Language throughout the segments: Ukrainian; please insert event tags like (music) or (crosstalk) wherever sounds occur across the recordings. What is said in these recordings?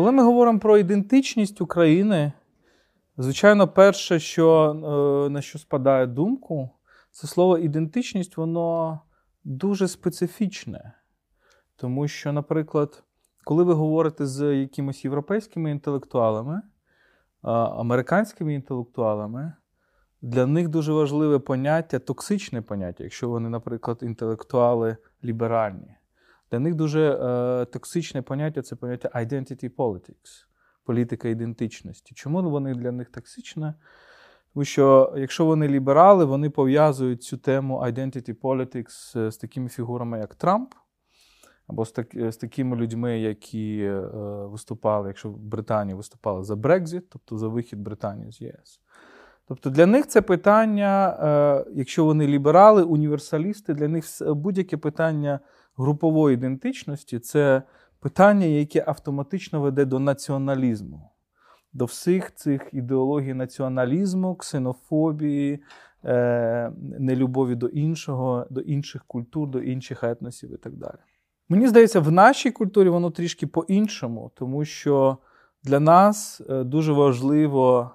Коли ми говоримо про ідентичність України, звичайно, перше, що, е, на що спадає думку, це слово ідентичність, воно дуже специфічне. Тому що, наприклад, коли ви говорите з якимись європейськими інтелектуалами, американськими інтелектуалами, для них дуже важливе поняття, токсичне поняття, якщо вони, наприклад, інтелектуали ліберальні. Для них дуже е, токсичне поняття це поняття identity politics, політика ідентичності. Чому вони для них токсичне? Тому що якщо вони ліберали, вони пов'язують цю тему identity politics з такими фігурами, як Трамп, або з, так, з такими людьми, які е, виступали, якщо в Британії виступали за Брекзит, тобто за вихід Британії з ЄС. Тобто для них це питання, е, якщо вони ліберали, універсалісти, для них будь-яке питання групової ідентичності це питання, яке автоматично веде до націоналізму, до всіх цих ідеологій націоналізму, ксенофобії, е, нелюбові до іншого, до інших культур, до інших етносів і так далі. Мені здається, в нашій культурі воно трішки по-іншому, тому що для нас е, дуже важливо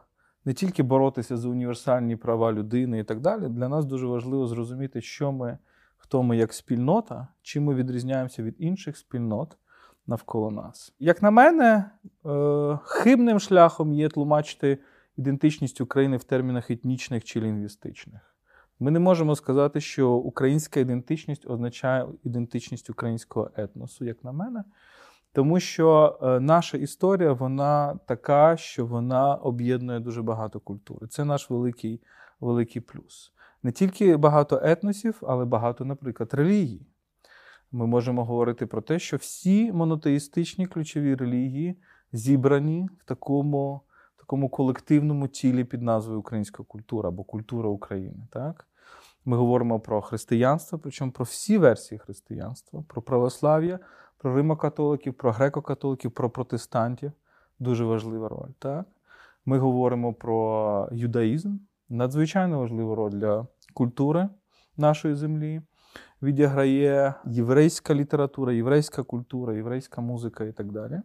не тільки боротися за універсальні права людини і так далі. Для нас дуже важливо зрозуміти, що ми, хто ми як спільнота, чим ми відрізняємося від інших спільнот навколо нас. Як на мене, е, хибним шляхом є тлумачити ідентичність України в термінах етнічних чи лінгвістичних. Ми не можемо сказати, що українська ідентичність означає ідентичність українського етносу, як на мене. Тому що е, наша історія вона така, що вона об'єднує дуже багато культури. Це наш великий великий плюс. Не тільки багато етносів, але багато, наприклад, релігій. Ми можемо говорити про те, що всі монотеїстичні ключові релігії зібрані в такому в такому колективному тілі під назвою Українська культура або культура України. Так? Ми говоримо про християнство, причому про всі версії християнства, про православ'я про римокатоликів, про греко-католиків, про протестантів. Дуже важлива роль. Так? Ми говоримо про юдаїзм, надзвичайно важливу роль для культури нашої землі. Відіграє єврейська література, єврейська культура, єврейська музика і так далі.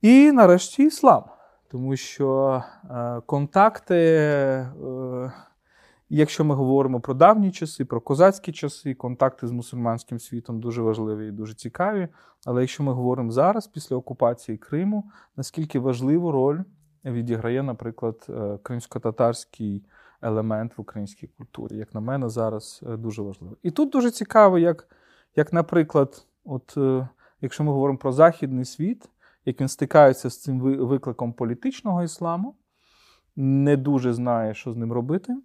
І нарешті іслам. Тому що е, контакти е, якщо ми говоримо про давні часи, про козацькі часи, контакти з мусульманським світом дуже важливі і дуже цікаві. Але якщо ми говоримо зараз, після окупації Криму, наскільки важливу роль відіграє, наприклад, е, кримсько-татарський елемент в українській культурі, як на мене, зараз е, дуже важливо. І тут дуже цікаво, як, як наприклад, от е, якщо ми говоримо про західний світ, як він стикається з цим викликом політичного ісламу, не дуже знає, що з ним робити.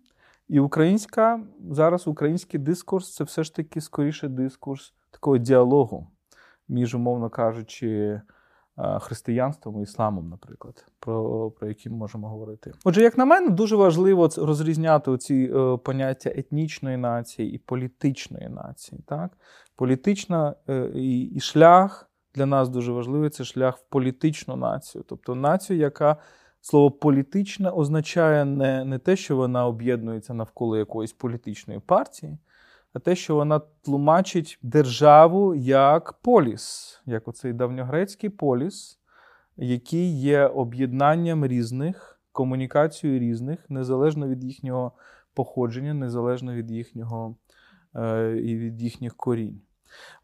І українська зараз український дискурс це все ж таки скоріше дискурс такого діалогу між, умовно кажучи, християнством і ісламом, наприклад, про про які ми можемо говорити. Отже, як на мене, дуже важливо розрізняти ці е, поняття етнічної нації і політичної нації. Так? Політична е, і, і шлях для нас дуже важливий це шлях в політичну націю, тобто націю, яка Слово політичне означає не, не те, що вона об'єднується навколо якоїсь політичної партії, а те, що вона тлумачить державу як поліс, як оцей давньогрецький поліс, який є об'єднанням різних, комунікацією різних, незалежно від їхнього походження, незалежно від їхнього е, і від їхніх корінь.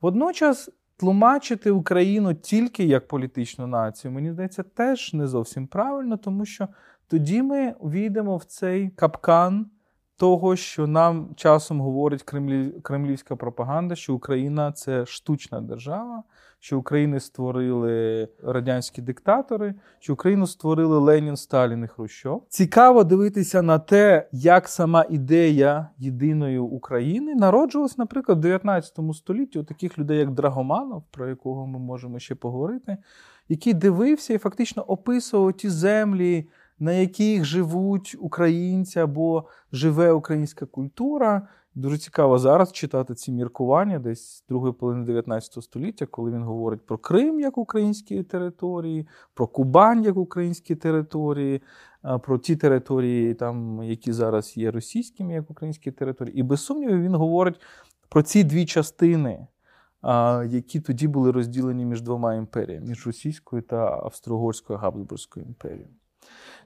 Водночас тлумачити Україну тільки як політичну націю, мені здається, теж не зовсім правильно, тому що тоді ми війдемо в цей капкан того, що нам часом говорить кремлі... кремлівська пропаганда, що Україна це штучна держава, що Україну створили радянські диктатори, що Україну створили Ленін, Сталін і Хрущов. Цікаво дивитися на те, як сама ідея єдиної України народжувалась, наприклад, в 19 столітті у таких людей, як Драгоманов, про якого ми можемо ще поговорити, який дивився і фактично описував ті землі на яких живуть українці або живе українська культура. Дуже цікаво зараз читати ці міркування десь другої половини 19 століття, коли він говорить про Крим як українські території, про Кубань як українські території, про ті території, там, які зараз є російськими як українські території. І без сумніву він говорить про ці дві частини які тоді були розділені між двома імперіями між Російською та Австро-Угорською Габсбурзькою імперією.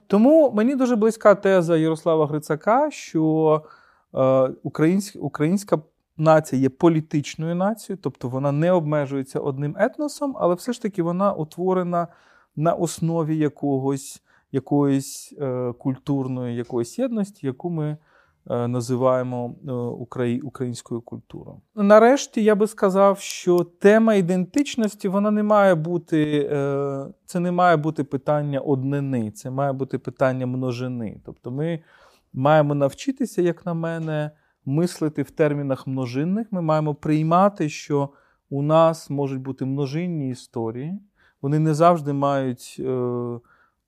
Тому мені дуже близька теза Ярослава Грицака, що е, українська, українська нація є політичною нацією, тобто вона не обмежується одним етносом, але все ж таки вона утворена на основі якогось, якоїсь е, культурної якоїсь єдності, яку ми називаємо е, українською культурою. Нарешті я би сказав, що тема ідентичності вона не має бути, е, це не має бути питання однини, це має бути питання множини. Тобто ми маємо навчитися, як на мене мислити в термінах множинних. Ми маємо приймати, що у нас можуть бути множинні історії, вони не завжди мають е,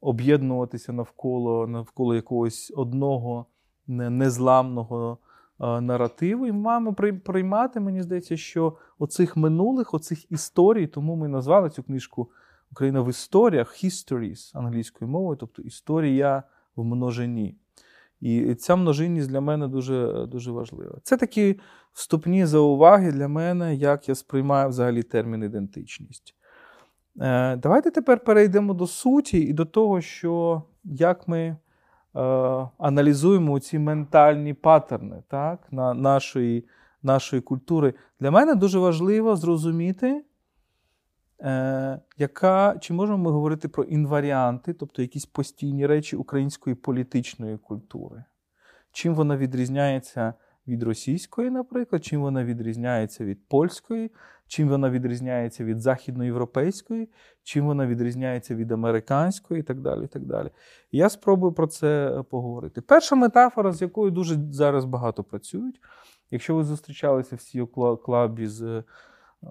об'єднуватися навколо навколо якогось одного незламного е, наративу. І ми маємо приймати, мені здається, що оцих минулих, оцих історій, тому ми назвали цю книжку Україна в історіях, Histories англійською мовою, тобто історія в множині. І ця множинність для мене дуже дуже важлива. Це такі вступні зауваги для мене, як я сприймаю взагалі термін ідентичність. Е, давайте тепер перейдемо до суті і до того, що як ми аналізуємо ці ментальні паттерни так, на нашої, нашої культури. Для мене дуже важливо зрозуміти, е, яка, чи можемо ми говорити про інваріанти, тобто якісь постійні речі української політичної культури. Чим вона відрізняється від російської, наприклад, чим вона відрізняється від польської, чим вона відрізняється від західноєвропейської, чим вона відрізняється від американської і так далі. І так далі. Я спробую про це поговорити. Перша метафора, з якою дуже зараз багато працюють. Якщо ви зустрічалися всі у клабі з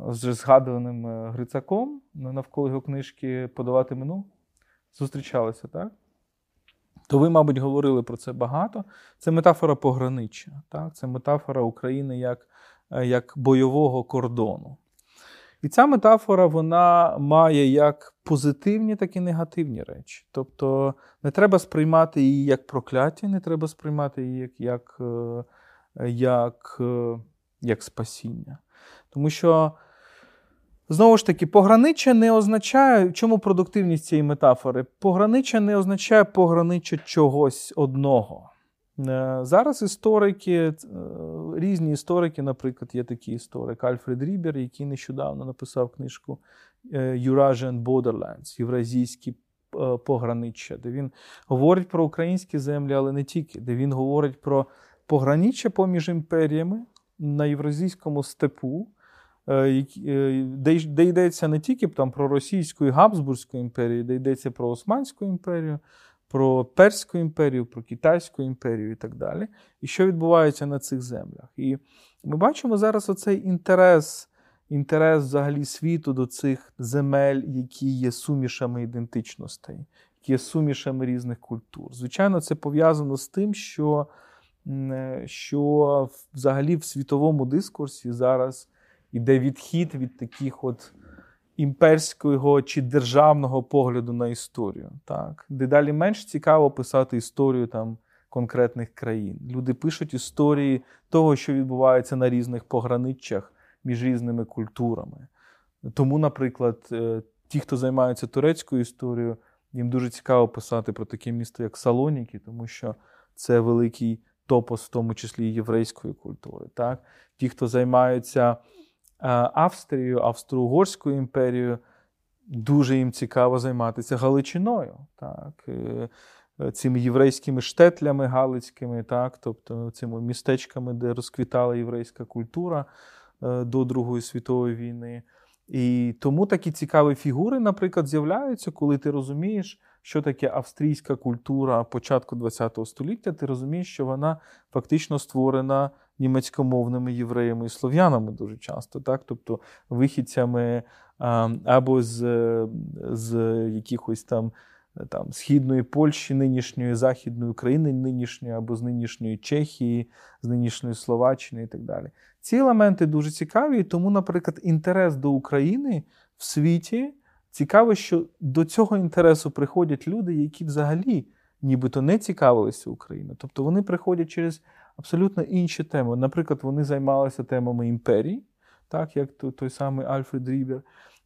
з згадуваним е, Грицаком навколо його книжки Подавати мину, зустрічалися, так? То ви, мабуть, говорили про це багато. Це метафора пограниччя. Так? Це метафора України як е, як бойового кордону. І ця метафора вона має як позитивні, так і негативні речі. Тобто не треба сприймати її як прокляття, не треба сприймати її як, як, е, як, е, як спасіння. Тому що Знову ж таки, пограниччя не означає, чому продуктивність цієї метафори? Пограниччя не означає пограниччя чогось одного. Е, зараз історики, е, різні історики, наприклад, є такий історик Альфред Рібер, який нещодавно написав книжку е, Eurasian Borderlands, Євразійські пограниччя, де він говорить про українські землі, але не тільки, де він говорить про пограниччя поміж імперіями на євразійському степу. Е, е, де де йдеться не тільки там, про Російську і Габсбурзьку імперію, де йдеться про Османську імперію, про Перську імперію, про Китайську імперію і так далі. І що відбувається на цих землях. І ми бачимо зараз оцей інтерес, інтерес взагалі світу до цих земель, які є сумішами ідентичностей, які є сумішами різних культур. Звичайно, це пов'язано з тим, що, е, що взагалі в світовому дискурсі зараз іде відхід від таких от імперського чи державного погляду на історію. Так? Дедалі менш цікаво писати історію там конкретних країн. Люди пишуть історії того, що відбувається на різних пограниччях між різними культурами. Тому, наприклад, е, ті, хто займаються турецькою історією, їм дуже цікаво писати про таке місто, як Салоніки, тому що це великий топос, в тому числі єврейської культури. Так? Ті, хто займаються Е, Австрією, Австро-Угорською імперією. Дуже їм цікаво займатися Галичиною, так, е, цими єврейськими штетлями Галицькими, так, тобто цими містечками, де розквітала єврейська культура е, до Другої світової війни. І тому такі цікаві фігури, наприклад, з'являються, коли ти розумієш, що таке австрійська культура початку ХХ століття, ти розумієш, що вона фактично створена німецькомовними євреями і слов'янами дуже часто, так? тобто вихідцями або з з якихось там там Східної Польщі, нинішньої Західної України, нинішньої або з нинішньої Чехії, з нинішньої Словаччини і так далі. Ці елементи дуже цікаві, тому, наприклад, інтерес до України в світі цікаво, що до цього інтересу приходять люди, які взагалі нібито не цікавилися Україною. Тобто вони приходять через абсолютно інші теми. Наприклад, вони займалися темами імперії, так як той самий Альфред Рібер.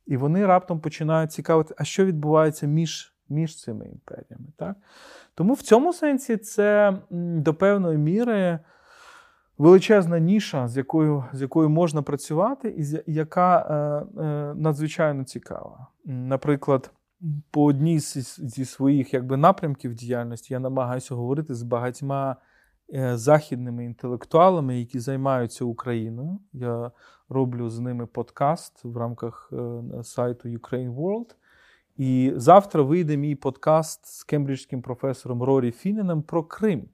І вони раптом починають цікавити, а що відбувається між між цими імперіями. Так? Тому в цьому сенсі це до певної міри величезна ніша, з якою з якою можна працювати, і яка е, е, надзвичайно цікава. Наприклад, по одній зі своїх якби, напрямків діяльності я намагаюся говорити з багатьма західними інтелектуалами, які займаються Україною. Я роблю з ними подкаст в рамках е, сайту Ukraine World. І завтра вийде мій подкаст з кембриджським професором Рорі Фіненом про Крим.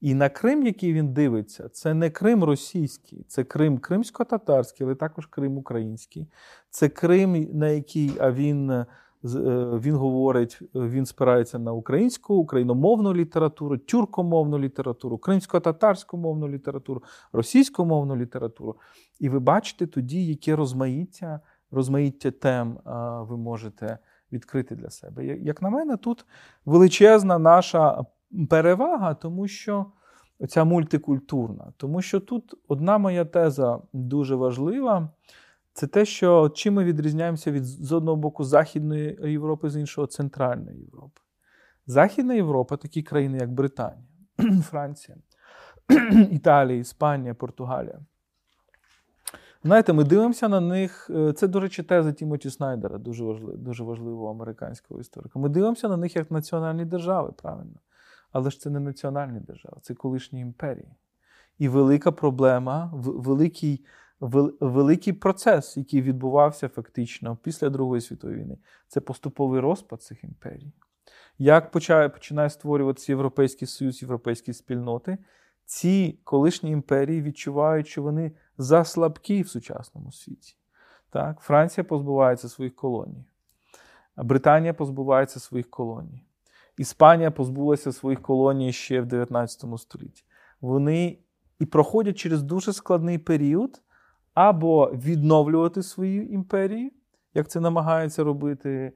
І на Крим, який він дивиться, це не Крим російський, це Крим кримсько-татарський, але також Крим український. Це Крим, на який а він е, він говорить, він спирається на українську, україномовну літературу, тюркомовну літературу, кримсько-татарську мовну літературу, російськомовну літературу. І ви бачите тоді, яке розмаїття розмаїття тем ви можете відкрити для себе. Як на мене, тут величезна наша перевага, тому що ця мультикультурна. Тому що тут одна моя теза дуже важлива. Це те, що чим ми відрізняємося від з одного боку Західної Європи, з іншого Центральної Європи. Західна Європа, такі країни, як Британія, (clears throat) Франція, (clears throat) Італія, Іспанія, Португалія. Знаєте, ми дивимося на них. Е, це, до речі, теза Тімоті Снайдера, дуже важливо, дуже важливого американського історика. Ми дивимося на них як національні держави, правильно. Але ж це не національні держави, це колишні імперії. І велика проблема, великий великий процес, який відбувався фактично після Другої світової війни, це поступовий розпад цих імперій. Як починає, починає створюватися Європейський Союз, європейські спільноти, ці колишні імперії відчувають, що вони заслабкі в сучасному світі. Так? Франція позбувається своїх колоній, Британія позбувається своїх колоній. Іспанія позбулася своїх колоній ще в 19 столітті. Вони і проходять через дуже складний період або відновлювати свої імперії, як це намагається робити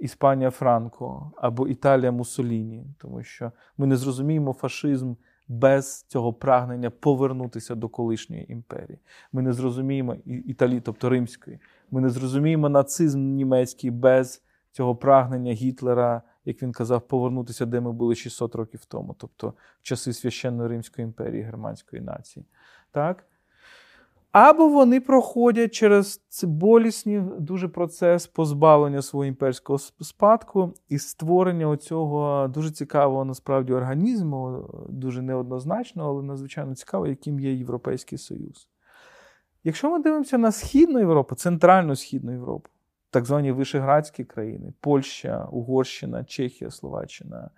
Іспанія Франко або Італія Муссоліні, тому що ми не зрозуміємо фашизм без цього прагнення повернутися до колишньої імперії. Ми не зрозуміємо Італії, тобто Римської. Ми не зрозуміємо нацизм німецький без цього прагнення Гітлера, як він казав, повернутися, де ми були 600 років тому, тобто в часи священної Римської імперії, германської нації. Так? Або вони проходять через болісний дуже процес позбавлення свого імперського спадку і створення оцього дуже цікавого насправді організму, дуже неоднозначного, але надзвичайно цікавого, яким є Європейський Союз. Якщо ми дивимося на Східну Європу, центральну Східну Європу, так звані Вишеградські країни, Польща, Угорщина, Чехія, Словаччина.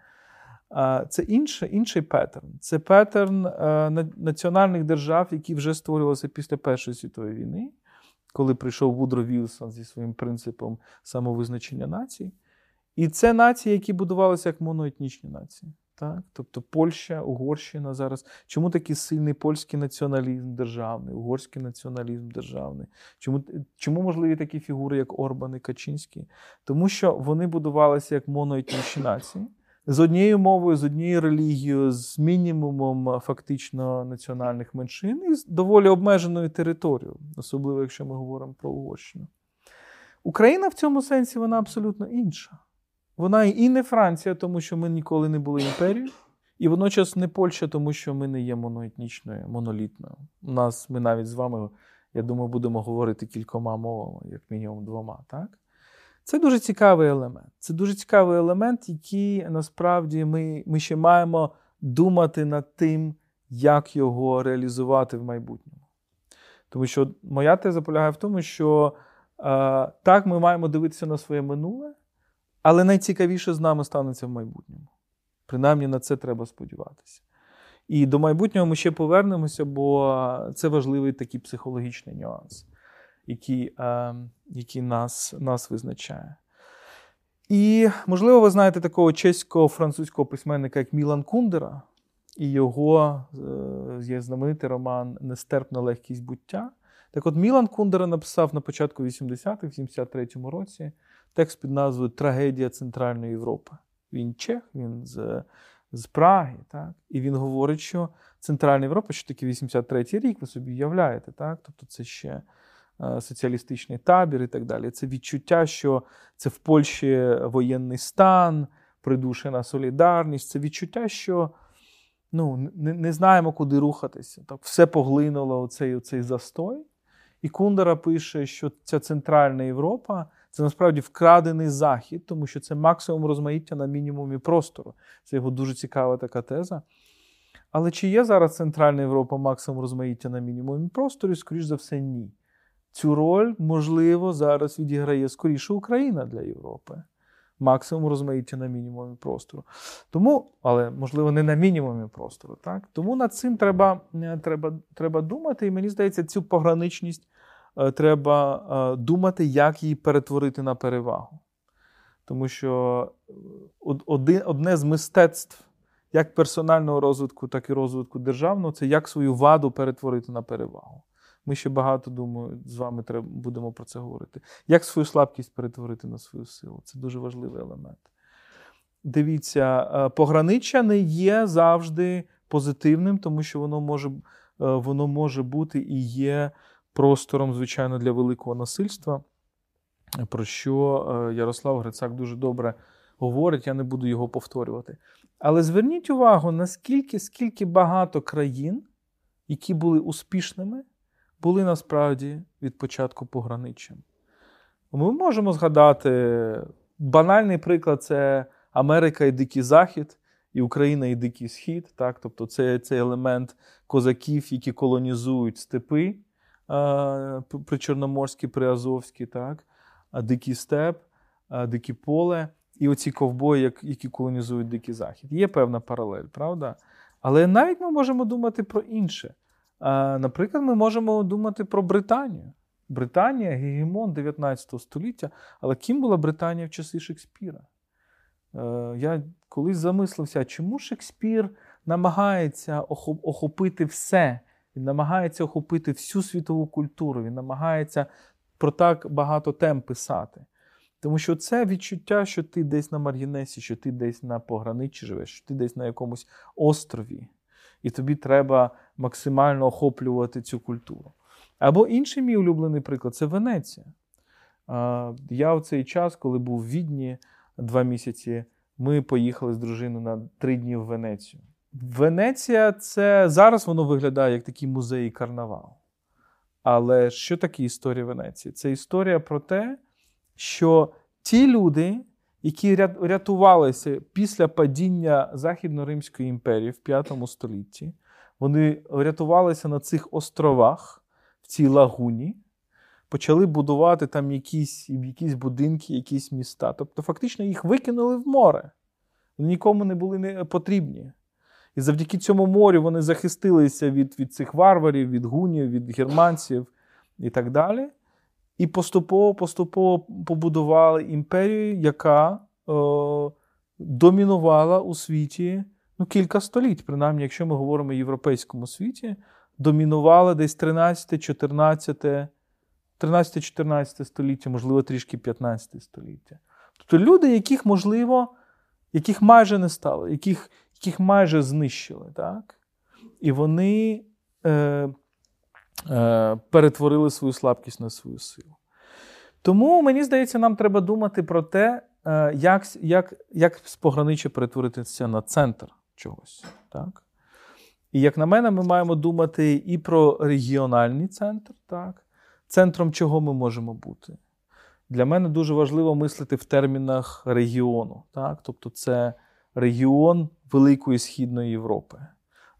Це інший, інший паттерн. Це паттерн е, національних держав, які вже створювалися після Першої світової війни, коли прийшов Вудро Вілсон зі своїм принципом самовизначення націй. І це нації, які будувалися як моноетнічні нації. Так? Тобто Польща, Угорщина зараз. Чому такий сильний польський націоналізм державний, угорський націоналізм державний? Чому чому можливі такі фігури, як Орбан і Качинський? Тому що вони будувалися як моноетнічні нації з однією мовою, з однією релігією, з мінімумом фактично національних меншин і з доволі обмеженою територією, особливо якщо ми говоримо про Угорщину. Україна в цьому сенсі вона абсолютно інша. Вона і не Франція, тому що ми ніколи не були імперією, і водночас не Польща, тому що ми не є моноетнічною, монолітною. У нас ми навіть з вами, я думаю, будемо говорити кількома мовами, як мінімум двома. так? Це дуже цікавий елемент. Це дуже цікавий елемент, який насправді ми ми ще маємо думати над тим, як його реалізувати в майбутньому. Тому що моя теза полягає в тому, що е, так, ми маємо дивитися на своє минуле, але найцікавіше з нами станеться в майбутньому. Принаймні на це треба сподіватися. І до майбутнього ми ще повернемося, бо це важливий такий психологічний нюанс який е, який нас, нас визначає. І, можливо, ви знаєте такого чеського французького письменника, як Мілан Кундера, і його е, є знаменитий роман Нестерпна легкість буття. Так от Мілан Кундера написав на початку 80-х, в 73-му році текст під назвою Трагедія Центральної Європи. Він чех, він з з Праги. Так? І він говорить, що Центральна Європа, що таке 83-й рік, ви собі уявляєте, так? тобто це ще соціалістичний табір і так далі. Це відчуття, що це в Польщі воєнний стан, придушена солідарність, це відчуття, що ну, не не знаємо, куди рухатися. Так, Все поглинуло оцей, оцей застой. І Кундера пише, що ця Центральна Європа це насправді вкрадений захід, тому що це максимум розмаїття на мінімумі простору. Це його дуже цікава така теза. Але чи є зараз Центральна Європа максимум розмаїття на мінімумі простору? Скоріш за все, ні. Цю роль, можливо, зараз відіграє скоріше Україна для Європи максимум розмаїття на мінімумі простору. Тому, але можливо, не на мінімумі простору. Так? Тому над цим треба, е, треба, треба думати, і мені здається, цю пограничність е, треба е, думати, як її перетворити на перевагу. Тому що один, одне з мистецтв як персонального розвитку, так і розвитку державного це як свою ваду перетворити на перевагу. Ми ще багато думаю, з вами треба, будемо про це говорити. Як свою слабкість перетворити на свою силу? Це дуже важливий елемент. Дивіться, е, пограниччя не є завжди позитивним, тому що воно може, е, воно може бути і є простором, звичайно, для великого насильства, про що е, Ярослав Грицак дуже добре говорить, я не буду його повторювати. Але зверніть увагу, наскільки скільки багато країн, які були успішними були насправді від початку пограниччям. Ми можемо згадати банальний приклад це Америка і Дикий Захід, і Україна і Дикий Схід. Так? Тобто це цей елемент козаків, які колонізують степи причорноморські, приазовські, так? Дикий степ, дике поле, і оці ковбої, які колонізують Дикий Захід. Є певна паралель, правда? Але навіть ми можемо думати про інше. Наприклад, ми можемо думати про Британію. Британія гегемон 19 століття. Але ким була Британія в часи Шекспіра? Е, я колись замислився, чому Шекспір намагається охопити все, він намагається охопити всю світову культуру, він намагається про так багато тем писати. Тому що це відчуття, що ти десь на Маргінесі, що ти десь на пограничі живеш, що ти десь на якомусь острові і тобі треба максимально охоплювати цю культуру. Або інший мій улюблений приклад це Венеція. Я в цей час, коли був в Відні два місяці, ми поїхали з дружиною на три дні в Венецію. Венеція це зараз воно виглядає як такий музей карнавал. Але що таке історія Венеції? Це історія про те, що ті люди, які рятувалися після падіння Західно-Римської імперії в V столітті. Вони рятувалися на цих островах, в цій лагуні, почали будувати там якісь якісь будинки, якісь міста. Тобто, фактично, їх викинули в море. Вони нікому не були не потрібні. І завдяки цьому морю вони захистилися від від цих варварів, від гунів, від германців і так далі. І поступово-поступово побудували імперію, яка о, домінувала у світі ну, кілька століть, принаймні, якщо ми говоримо в європейському світі, домінувала десь 13, 14, 13-14 століття, можливо, трішки 15 століття. Тобто люди, яких, можливо, яких майже не стало, яких яких майже знищили. так? І вони. Е, Е, перетворили свою слабкість на свою силу. Тому, мені здається, нам треба думати про те, е, як як, як з пограниччя перетворитися на центр чогось. Так? І, як на мене, ми маємо думати і про регіональний центр, так? центром чого ми можемо бути. Для мене дуже важливо мислити в термінах регіону. Так? Тобто, це регіон Великої Східної Європи.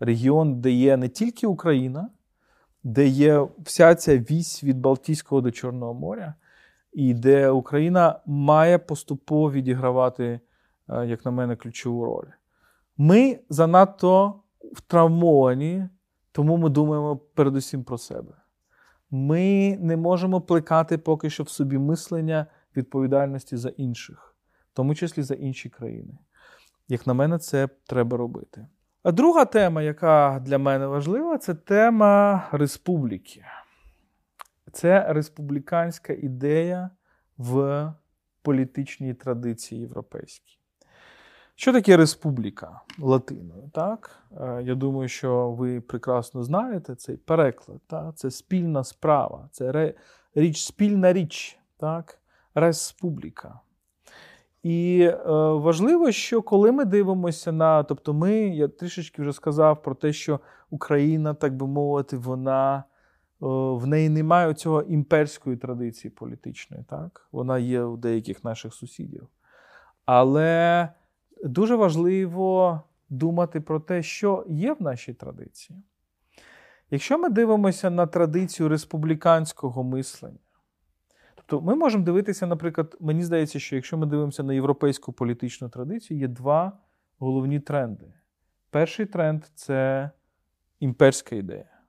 Регіон, де є не тільки Україна, де є вся ця вісь від Балтійського до Чорного моря, і де Україна має поступово відігравати, е, як на мене, ключову роль. Ми занадто втравмовані, тому ми думаємо передусім про себе. Ми не можемо плекати поки що в собі мислення відповідальності за інших, в тому числі за інші країни. Як на мене, це треба робити. Друга тема, яка для мене важлива, це тема республіки. Це республіканська ідея в політичній традиції європейській. Що таке республіка латиною? Так? Е, я думаю, що ви прекрасно знаєте цей переклад. Так? Це спільна справа, це річ, спільна річ, так? республіка. І е, важливо, що коли ми дивимося на, тобто ми, я трішечки вже сказав про те, що Україна, так би мовити, вона е, в неї немає цього імперської традиції політичної, так? Вона є у деяких наших сусідів. Але дуже важливо думати про те, що є в нашій традиції. Якщо ми дивимося на традицію республіканського мислення, тобто ми можемо дивитися, наприклад, мені здається, що якщо ми дивимося на європейську політичну традицію, є два головні тренди. Перший тренд це імперська ідея.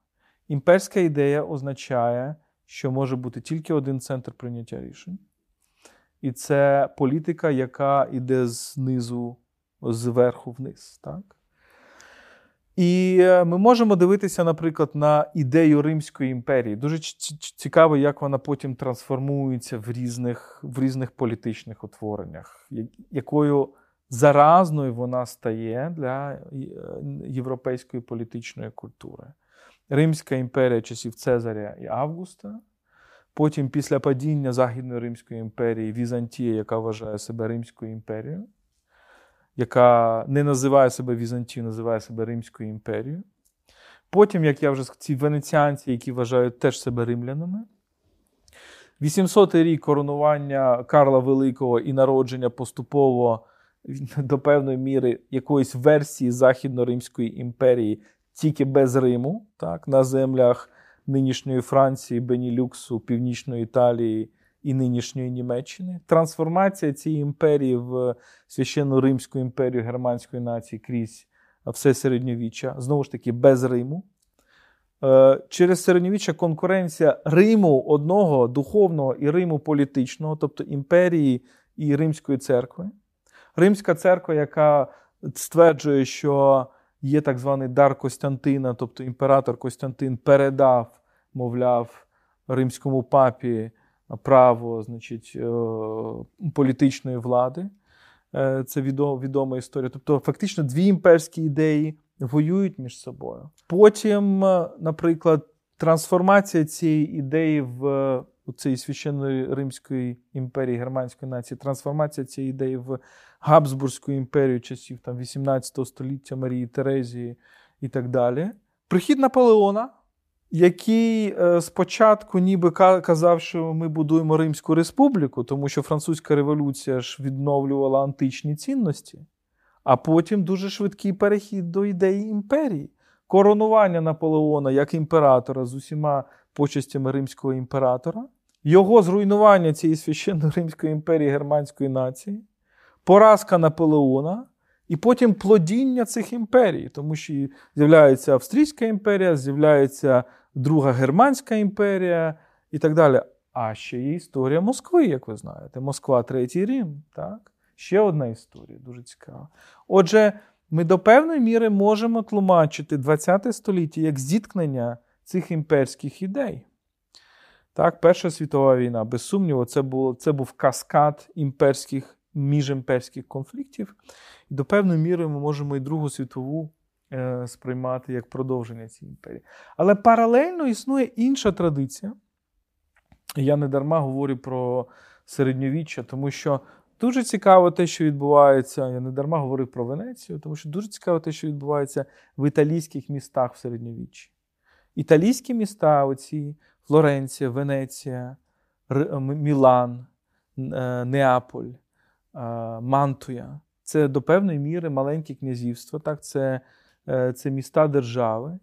Імперська ідея означає, що може бути тільки один центр прийняття рішень. І це політика, яка йде знизу, зверху вниз. Так? І е, ми можемо дивитися, наприклад, на ідею Римської імперії. Дуже цікаво, як вона потім трансформується в різних в різних політичних утвореннях, якою заразною вона стає для е, європейської політичної культури. Римська імперія часів Цезаря і Августа. Потім, після падіння Західної Римської імперії, Візантія, яка вважає себе Римською імперією, яка не називає себе Візантією, називає себе Римською імперією. Потім, як я вже сказав, ці венеціанці, які вважають теж себе римлянами. 800-й рік коронування Карла Великого і народження поступово до певної міри якоїсь версії Західно-Римської імперії, тільки без Риму, так, на землях нинішньої Франції, Бенілюксу, Північної Італії і нинішньої Німеччини. Трансформація цієї імперії в священну Римську імперію германської нації крізь все середньовіччя, знову ж таки, без Риму. Е, через середньовіччя конкуренція Риму одного духовного і Риму політичного, тобто імперії і Римської церкви. Римська церква, яка стверджує, що є так званий дар Костянтина, тобто імператор Костянтин передав, мовляв, римському папі право значить, е, політичної влади. Е, це відома історія. Тобто, фактично, дві імперські ідеї воюють між собою. Потім, е, наприклад, трансформація цієї ідеї в цієї священної Римської імперії германської нації, трансформація цієї ідеї в Габсбурзьку імперію часів там, 18 століття Марії Терезії і так далі. Прихід Наполеона який е, спочатку ніби казав, що ми будуємо Римську республіку, тому що Французька революція ж відновлювала античні цінності, а потім дуже швидкий перехід до ідеї імперії. Коронування Наполеона як імператора з усіма почестями римського імператора, його зруйнування цієї священної Римської імперії германської нації, поразка Наполеона. І потім плодіння цих імперій, тому що з'являється Австрійська імперія, з'являється Друга Германська імперія і так далі. А ще є історія Москви, як ви знаєте. Москва, Третій Рим. так? Ще одна історія, дуже цікава. Отже, ми до певної міри можемо тлумачити ХХ століття як зіткнення цих імперських ідей. Так, Перша світова війна, без сумніву, це було, це був каскад імперських, міжімперських конфліктів. І до певної міри ми можемо і Другу світову Е, сприймати як продовження цієї імперії. Але паралельно існує інша традиція. Я не дарма говорю про середньовіччя, тому що дуже цікаво те, що відбувається. Я не дарма говорив про Венецію, тому що дуже цікаво те, що відбувається в італійських містах в середньовіччі. Італійські міста, оці Флоренція, Венеція, Мілан, е, Неаполь, Мантуя. Це до певної міри маленькі князівства. Так, Це Е, це міста держави.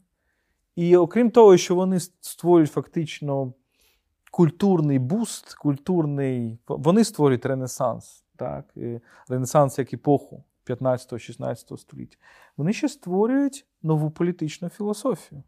І окрім того, що вони створюють фактично культурний буст, культурний, вони створюють Ренесанс, так? Ренесанс як епоху 15-16 століття. Вони ще створюють нову політичну філософію.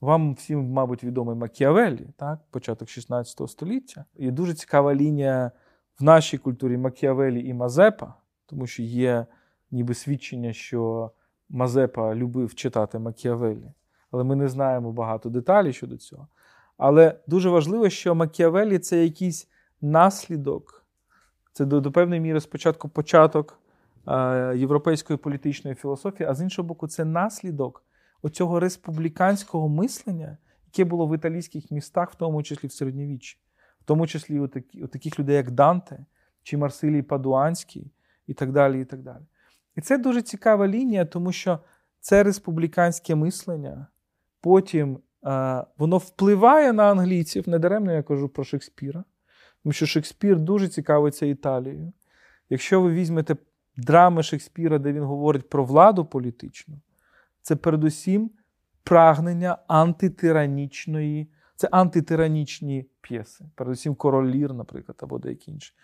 Вам всім, мабуть, відомий Макіавеллі, так? початок 16 століття. Є дуже цікава лінія в нашій культурі Макіавеллі і Мазепа, тому що є ніби свідчення, що Мазепа любив читати Макіавеллі, але ми не знаємо багато деталей щодо цього. Але дуже важливо, що Макіавеллі це якийсь наслідок, це до, до певної міри спочатку початок е, європейської політичної філософії, а з іншого боку, це наслідок оцього республіканського мислення, яке було в італійських містах, в тому числі в середньовіччі, в тому числі у, такі, у таких людей, як Данте чи Марсилій Падуанський, і так далі. І так далі. І це дуже цікава лінія, тому що це республіканське мислення, потім е, воно впливає на англійців, недаремно я кажу про Шекспіра, тому що Шекспір дуже цікавиться Італією. Якщо ви візьмете драми Шекспіра, де він говорить про владу політичну, це передусім прагнення антитиранічної, це антитиранічні п'єси, передусім Король Лір, наприклад, або деякі інші.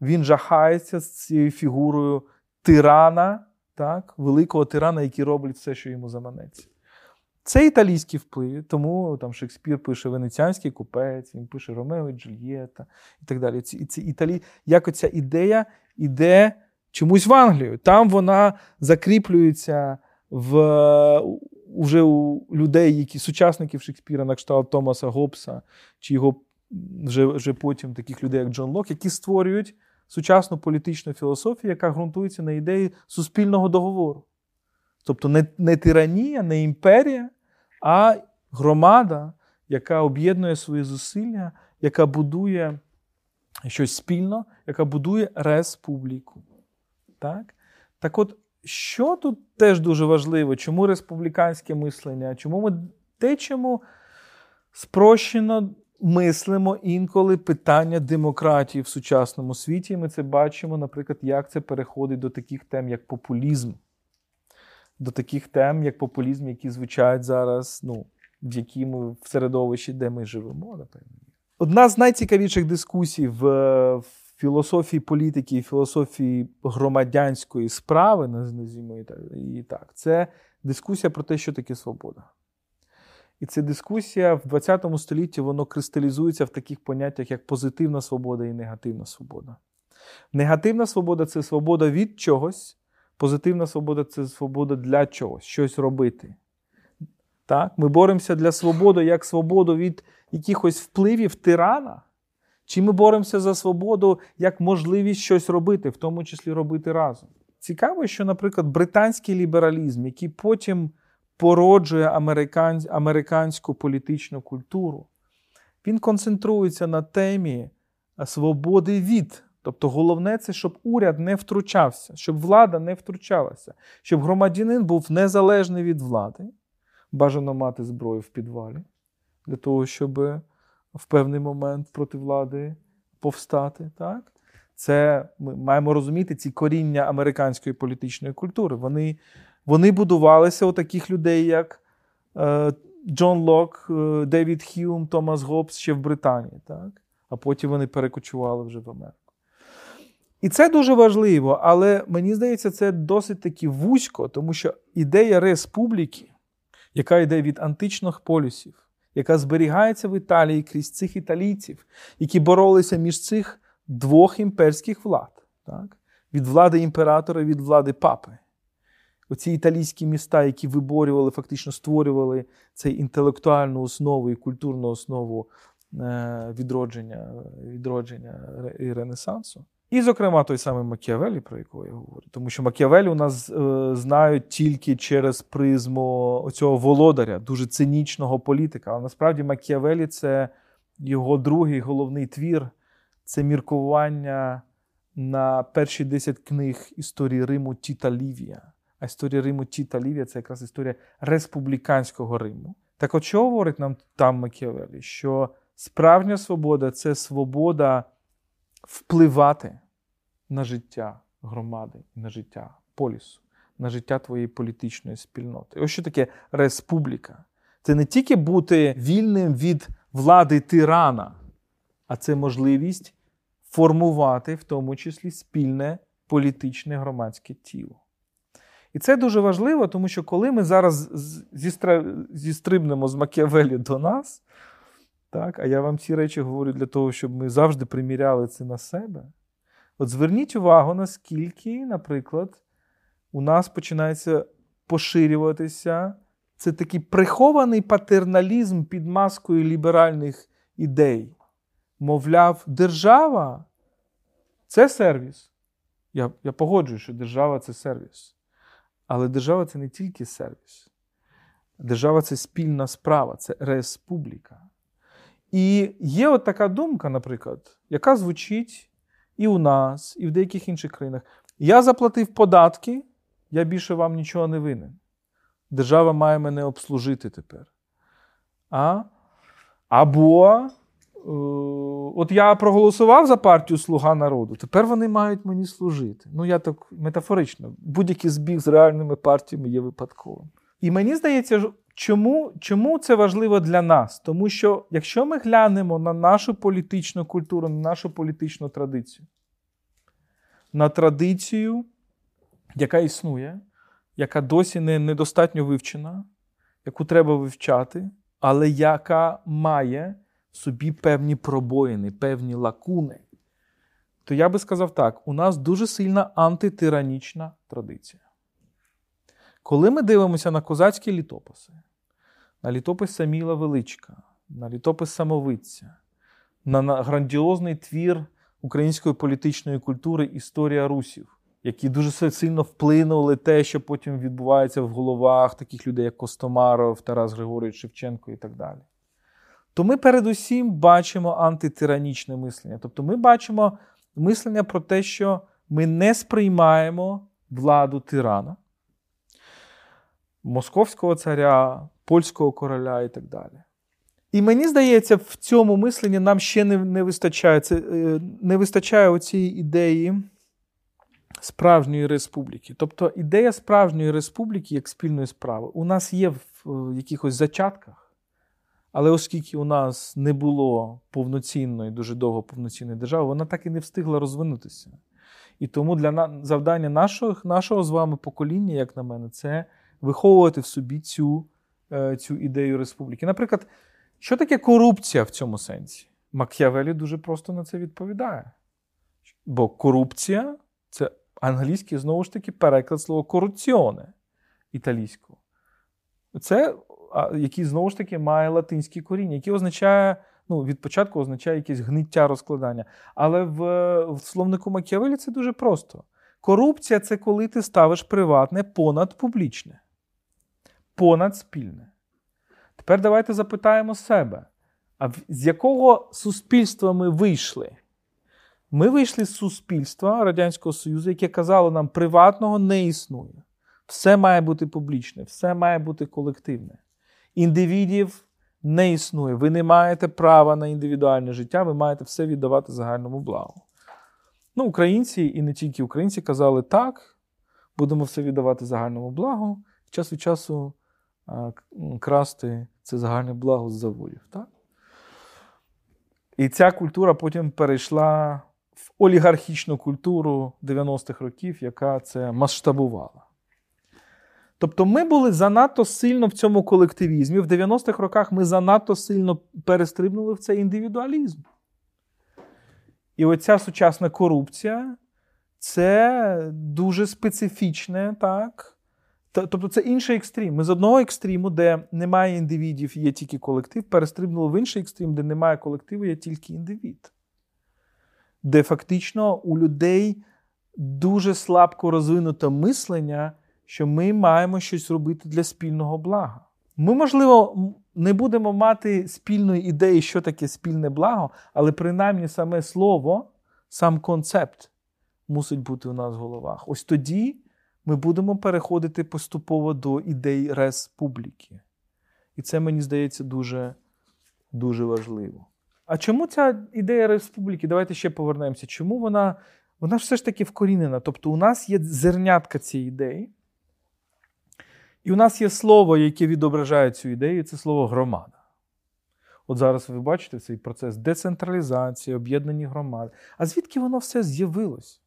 Він жахається з цією фігурою тирана, так, великого тирана, який робить все, що йому заманеться. Це італійські впливи, тому там Шекспір пише Венеціанський купець, він пише Ромео і Джульєта і так далі. Ці, ці італі... Як оця ідея іде чомусь в Англію. Там вона закріплюється в уже у людей, які сучасників Шекспіра, на кшталт Томаса Гоббса, чи його вже, вже потім таких людей, як Джон Лок, які створюють сучасну політичну філософію, яка ґрунтується на ідеї суспільного договору. Тобто не, не тиранія, не імперія, а громада, яка об'єднує свої зусилля, яка будує щось спільно, яка будує республіку. Так? Так от, що тут теж дуже важливо, чому республіканське мислення? Чому ми течемо спрощено мислимо інколи питання демократії в сучасному світі. І ми це бачимо, наприклад, як це переходить до таких тем, як популізм, до таких тем, як популізм, які звучать зараз, ну, в якому в середовищі, де ми живемо, напевно. Одна з найцікавіших дискусій в, в філософії політики філософії громадянської справи, називаємо її так, це дискусія про те, що таке свобода. І ця дискусія в 20 столітті воно кристалізується в таких поняттях, як позитивна свобода і негативна свобода. Негативна свобода це свобода від чогось, позитивна свобода це свобода для чогось, щось робити. Так? Ми боремося для свободи як свободу від якихось впливів тирана. Чи ми боремося за свободу як можливість щось робити, в тому числі робити разом? Цікаво, що, наприклад, британський лібералізм, який потім породжує американську політичну культуру. Він концентрується на темі свободи від. Тобто головне це, щоб уряд не втручався, щоб влада не втручалася, щоб громадянин був незалежний від влади. Бажано мати зброю в підвалі для того, щоб в певний момент проти влади повстати. Так? Це ми маємо розуміти ці коріння американської політичної культури. Вони вони будувалися у таких людей, як е, Джон Лок, е, Девід Хьюм, Томас Гоббс ще в Британії. Так? А потім вони перекочували вже в Америку. І це дуже важливо, але мені здається, це досить таки вузько, тому що ідея республіки, яка йде від античних полюсів, яка зберігається в Італії крізь цих італійців, які боролися між цих двох імперських влад, так? від влади імператора від влади папи оці італійські міста, які виборювали, фактично створювали цей інтелектуальну основу і культурну основу е, відродження відродження і Ренесансу. І, зокрема, той самий Макіавелі, про якого я говорю. Тому що Макіавелі у нас е, знають тільки через призму цього володаря, дуже цинічного політика. Але насправді Макіавелі це його другий головний твір це міркування на перші 10 книг історії Риму Тіта Лівія. А історія Риму Тіта Лівія це якраз історія республіканського Риму. Так от що говорить нам там Макіавелі? Що справжня свобода це свобода впливати на життя громади, на життя полісу, на життя твоєї політичної спільноти. Ось що таке республіка. Це не тільки бути вільним від влади тирана, а це можливість формувати в тому числі спільне політичне громадське тіло. І це дуже важливо, тому що коли ми зараз зістрибнемо з Макіавелі до нас, так, а я вам ці речі говорю для того, щоб ми завжди приміряли це на себе. От зверніть увагу, наскільки, наприклад, у нас починається поширюватися це такий прихований патерналізм під маскою ліберальних ідей. Мовляв, держава це сервіс. Я я погоджую, що держава це сервіс. Але держава це не тільки сервіс. Держава це спільна справа, це республіка. І є от така думка, наприклад, яка звучить і у нас, і в деяких інших країнах. Я заплатив податки, я більше вам нічого не винен. Держава має мене обслужити тепер. А? Або е, от я проголосував за партію Слуга народу, тепер вони мають мені служити. Ну, я так метафорично, будь-який збіг з реальними партіями є випадковим. І мені здається, чому, чому це важливо для нас? Тому що якщо ми глянемо на нашу політичну культуру, на нашу політичну традицію, на традицію, яка існує, яка досі не недостатньо вивчена, яку треба вивчати, але яка має в собі певні пробоїни, певні лакуни, то я би сказав так: у нас дуже сильна антитиранічна традиція. Коли ми дивимося на козацькі літописи, на літопис Саміла Величка, на літопис Самовиця, на грандіозний твір української політичної культури Історія Русів, які дуже сильно вплинули те, що потім відбувається в головах таких людей, як Костомаров, Тарас Григорович Шевченко і так далі. То ми передусім бачимо антитиранічне мислення. Тобто ми бачимо мислення про те, що ми не сприймаємо владу тирана, московського царя, польського короля і так далі. І мені здається, в цьому мисленні нам ще не не вистачає це, е, не вистачає оцієї ідеї справжньої республіки. Тобто ідея справжньої республіки як спільної справи у нас є в якихось зачатках, але оскільки у нас не було повноцінної, дуже довго повноцінної держави, вона так і не встигла розвинутися. І тому для завдання нашого, нашого з вами покоління, як на мене, це виховувати в собі цю, е, цю ідею республіки. Наприклад. Що таке корупція в цьому сенсі? Мак'явелі дуже просто на це відповідає. Бо корупція це англійський, знову ж таки, переклад слова корупціоне італійського. Це, який знову ж таки має латинське коріння, яке означає, ну, від початку означає якесь гниття розкладання. Але в, в словнику Мак'явелі це дуже просто. Корупція це коли ти ставиш приватне понад публічне, понад спільне. Тепер давайте запитаємо себе, а з якого суспільства ми вийшли? Ми вийшли з суспільства Радянського Союзу, яке казало нам, приватного не існує. Все має бути публічне, все має бути колективне. Індивідів не існує. Ви не маєте права на індивідуальне життя, ви маєте все віддавати загальному благу. Ну, Українці і не тільки українці казали так, будемо все віддавати загальному благу. Час від часу красти це загальне благо з заводів. Так? І ця культура потім перейшла в олігархічну культуру 90-х років, яка це масштабувала. Тобто ми були занадто сильно в цьому колективізмі. В 90-х роках ми занадто сильно перестрибнули в цей індивідуалізм. І оця сучасна корупція це дуже специфічне так, Тобто це інший екстрім. Ми з одного екстриму, де немає індивідів, є тільки колектив, перестрибнули в інший екстрім, де немає колективу, є тільки індивід. Де фактично у людей дуже слабко розвинуте мислення, що ми маємо щось робити для спільного блага. Ми, можливо, не будемо мати спільної ідеї, що таке спільне благо, але принаймні саме слово, сам концепт мусить бути у нас в головах. Ось тоді ми будемо переходити поступово до ідей республіки. І це, мені здається, дуже, дуже важливо. А чому ця ідея республіки? Давайте ще повернемося. Чому вона вона все ж таки вкорінена? Тобто, у нас є зернятка цієї ідеї, і у нас є слово, яке відображає цю ідею, це слово громада. От зараз ви бачите цей процес децентралізації, об'єднані громади. А звідки воно все з'явилось?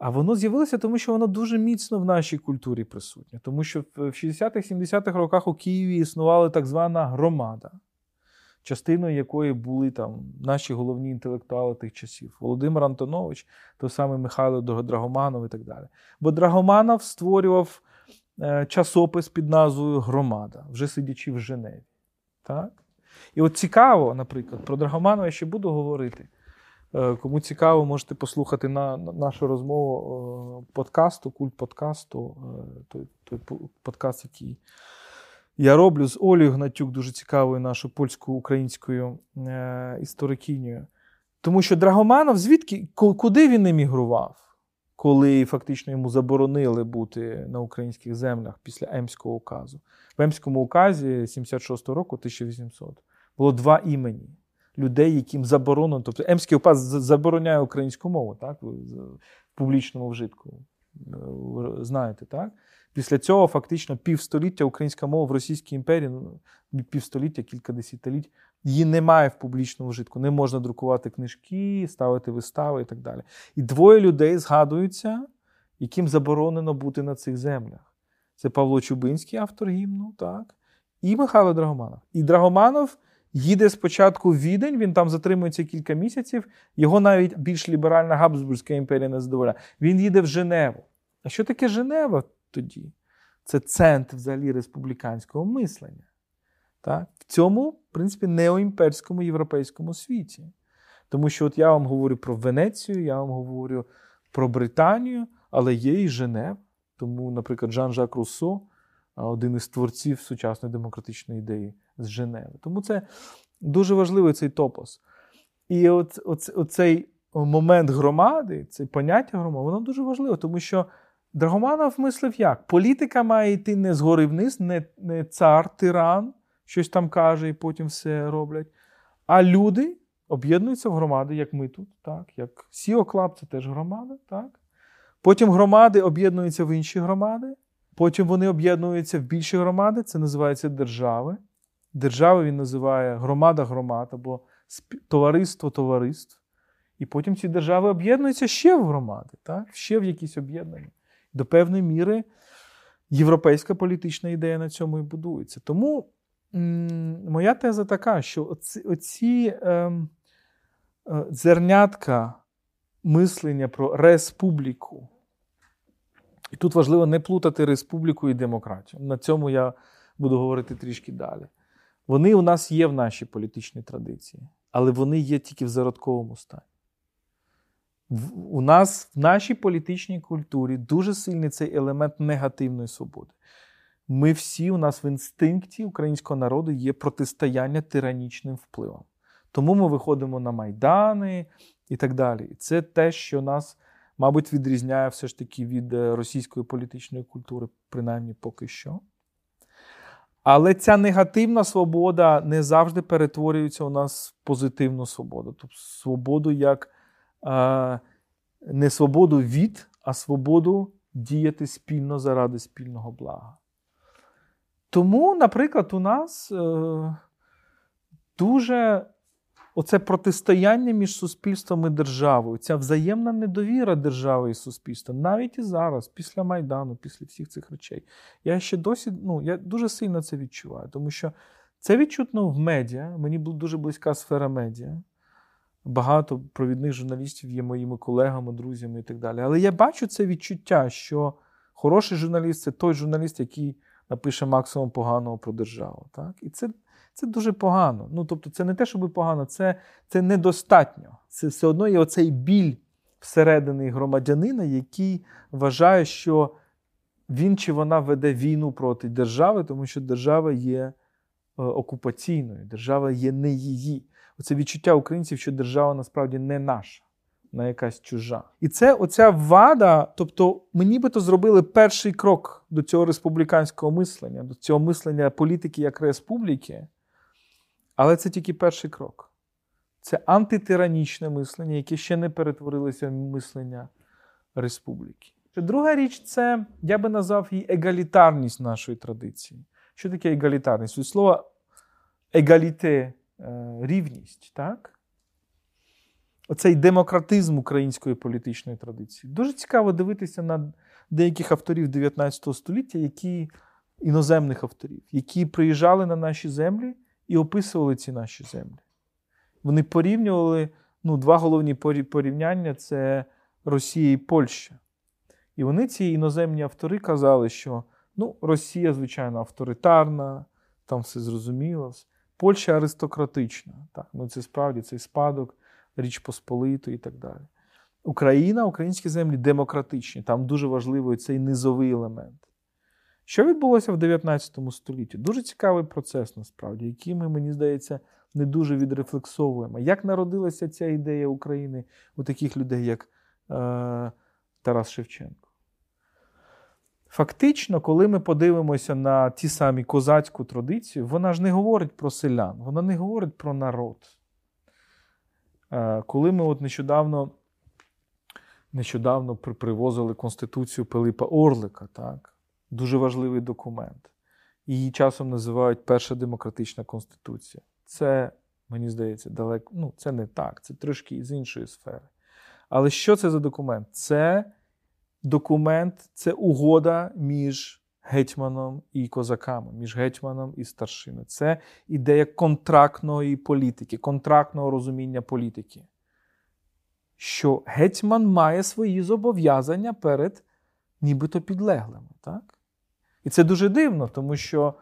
А воно з'явилося, тому що воно дуже міцно в нашій культурі присутнє. Тому що в 60-х-70-х роках у Києві існувала так звана громада, частиною якої були там наші головні інтелектуали тих часів. Володимир Антонович, той самий Михайло Драгоманов і так далі. Бо Драгоманов створював е, часопис під назвою Громада, вже сидячи в Женеві. Так? І от цікаво, наприклад, про Драгоманова я ще буду говорити. Е, кому цікаво, можете послухати на, на нашу розмову е, подкасту, культ подкасту, е, той, той подкаст, який я роблю з Олею Гнатюк, дуже цікавою нашою польсько-українською історикінею. Тому що Драгоманов, звідки, куди він емігрував, коли фактично йому заборонили бути на українських землях після Емського указу? В Емському указі 76-го року, 1800, було два імені людей, яким заборонено. Тобто Емський указ забороняє українську мову так, в публічному вжитку. Е, знаєте, так? Після цього фактично півстоліття українська мова в Російській імперії, ну, півстоліття, кілька десятиліть, її немає в публічному вжитку. Не можна друкувати книжки, ставити вистави і так далі. І двоє людей згадуються, яким заборонено бути на цих землях. Це Павло Чубинський, автор гімну, так, і Михайло Драгоманов. І Драгоманов їде спочатку в Відень, він там затримується кілька місяців. Його навіть більш ліберальна Габсбурзька імперія не задоволяє. Він їде в Женеву. А що таке Женева тоді? Це центр взагалі республіканського мислення. Так? В цьому, в принципі, неоімперському європейському світі. Тому що от я вам говорю про Венецію, я вам говорю про Британію, але є і Женева. Тому, наприклад, Жан-Жак Руссо, один із творців сучасної демократичної ідеї з Женеви. Тому це дуже важливий цей топос. І от, оц, оцей момент громади, це поняття громади, воно дуже важливе, тому що Драгоманов мислив як? Політика має йти не згори вниз, не, не цар, тиран, щось там каже і потім все роблять. А люди об'єднуються в громади, як ми тут, так, як CEO Club це теж громада. так. Потім громади об'єднуються в інші громади, потім вони об'єднуються в більші громади, це називається держави. Держави він називає громада громад або товариство товариств. І потім ці держави об'єднуються ще в громади, так? ще в якісь об'єднання. До певної міри європейська політична ідея на цьому і будується. Тому моя теза така, що оці, оці ем, е, зернятка мислення про республіку. І тут важливо не плутати республіку і демократію. На цьому я буду говорити трішки далі. Вони у нас є в нашій політичній традиції, але вони є тільки в зародковому стані. У нас в нашій політичній культурі дуже сильний цей елемент негативної свободи. Ми всі, у нас в інстинкті українського народу є протистояння тиранічним впливом. Тому ми виходимо на майдани і так далі. І це те, що нас, мабуть, відрізняє все ж таки від е, російської політичної культури, принаймні поки що. Але ця негативна свобода не завжди перетворюється у нас в позитивну свободу. Тобто свободу як е, не свободу від, а свободу діяти спільно заради спільного блага. Тому, наприклад, у нас е, дуже оце протистояння між суспільством і державою, ця взаємна недовіра держави і суспільства, навіть і зараз, після Майдану, після всіх цих речей, я ще досі ну, я дуже сильно це відчуваю, тому що це відчутно в медіа. Мені дуже близька сфера медіа. Багато провідних журналістів є моїми колегами, друзями і так далі. Але я бачу це відчуття, що хороший журналіст це той журналіст, який напише максимум поганого про державу. Так? І це це дуже погано. Ну, тобто, це не те, щоб погано, це це недостатньо. Це все одно є оцей біль всередині громадянина, який вважає, що він чи вона веде війну проти держави, тому що держава є е, окупаційною, держава є не її. Оце відчуття українців, що держава насправді не наша, на якась чужа. І це оця вада, тобто ми нібито зробили перший крок до цього республіканського мислення, до цього мислення політики як республіки. Але це тільки перший крок. Це антитиранічне мислення, яке ще не перетворилося в мислення республіки. Друга річ це, я би назвав її егалітарність нашої традиції. Що таке егалітарність? Від слова егаліте рівність. так? Оцей демократизм української політичної традиції. Дуже цікаво дивитися на деяких авторів 19 століття, які іноземних авторів, які приїжджали на наші землі і описували ці наші землі. Вони порівнювали ну, два головні порівняння це Росія і Польща. І вони, ці іноземні автори, казали, що ну, Росія, звичайно, авторитарна, там все зрозуміло. Польща аристократична. Так, ну Це справді цей спадок Річ Посполитої і так далі. Україна, українські землі демократичні. Там дуже важливий цей низовий елемент. Що відбулося в 19 столітті? Дуже цікавий процес, насправді, який ми, мені здається, не дуже відрефлексовуємо. Як народилася ця ідея України у таких людей, як е, Тарас Шевченко? Фактично, коли ми подивимося на ті самі козацьку традицію, вона ж не говорить про селян, вона не говорить про народ. Е, коли ми от нещодавно нещодавно привозили Конституцію Пилипа Орлика, так? Дуже важливий документ. Її часом називають Перша демократична конституція. Це, мені здається, далеко. Ну, це не так, це трошки з іншої сфери. Але що це за документ? Це документ, це угода між гетьманом і козаками, між гетьманом і старшиною. Це ідея контрактної політики, контрактного розуміння політики. Що гетьман має свої зобов'язання перед нібито підлеглими. Так? І це дуже дивно, тому що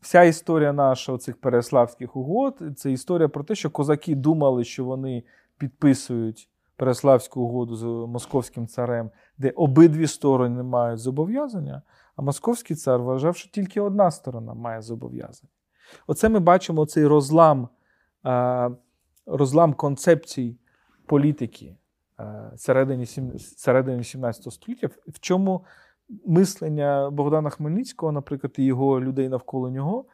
вся історія наша цих переславських угод це історія про те, що козаки думали, що вони підписують Переславську угоду з московським царем, де обидві сторони мають зобов'язання, а московський цар вважав, що тільки одна сторона має зобов'язання. Оце ми бачимо цей розлам розлам концепцій політики середині середині 17 століття, в чому мислення Богдана Хмельницького, наприклад, і його людей навколо нього,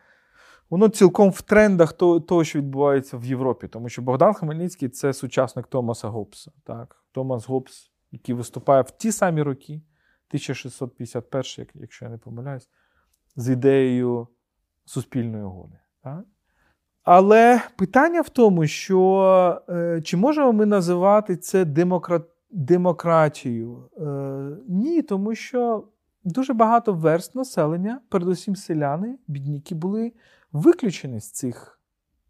воно цілком в трендах того, що відбувається в Європі. Тому що Богдан Хмельницький це сучасник Томаса Гоббса. Так? Томас Гоббс, який виступає в ті самі роки, 1651, якщо я не помиляюсь, з ідеєю суспільної угоди. Так? Але питання в тому, що е, чи можемо ми називати це демократ, демократією? Е, ні, тому що дуже багато верст населення, передусім селяни, бідніки, були виключені з цих,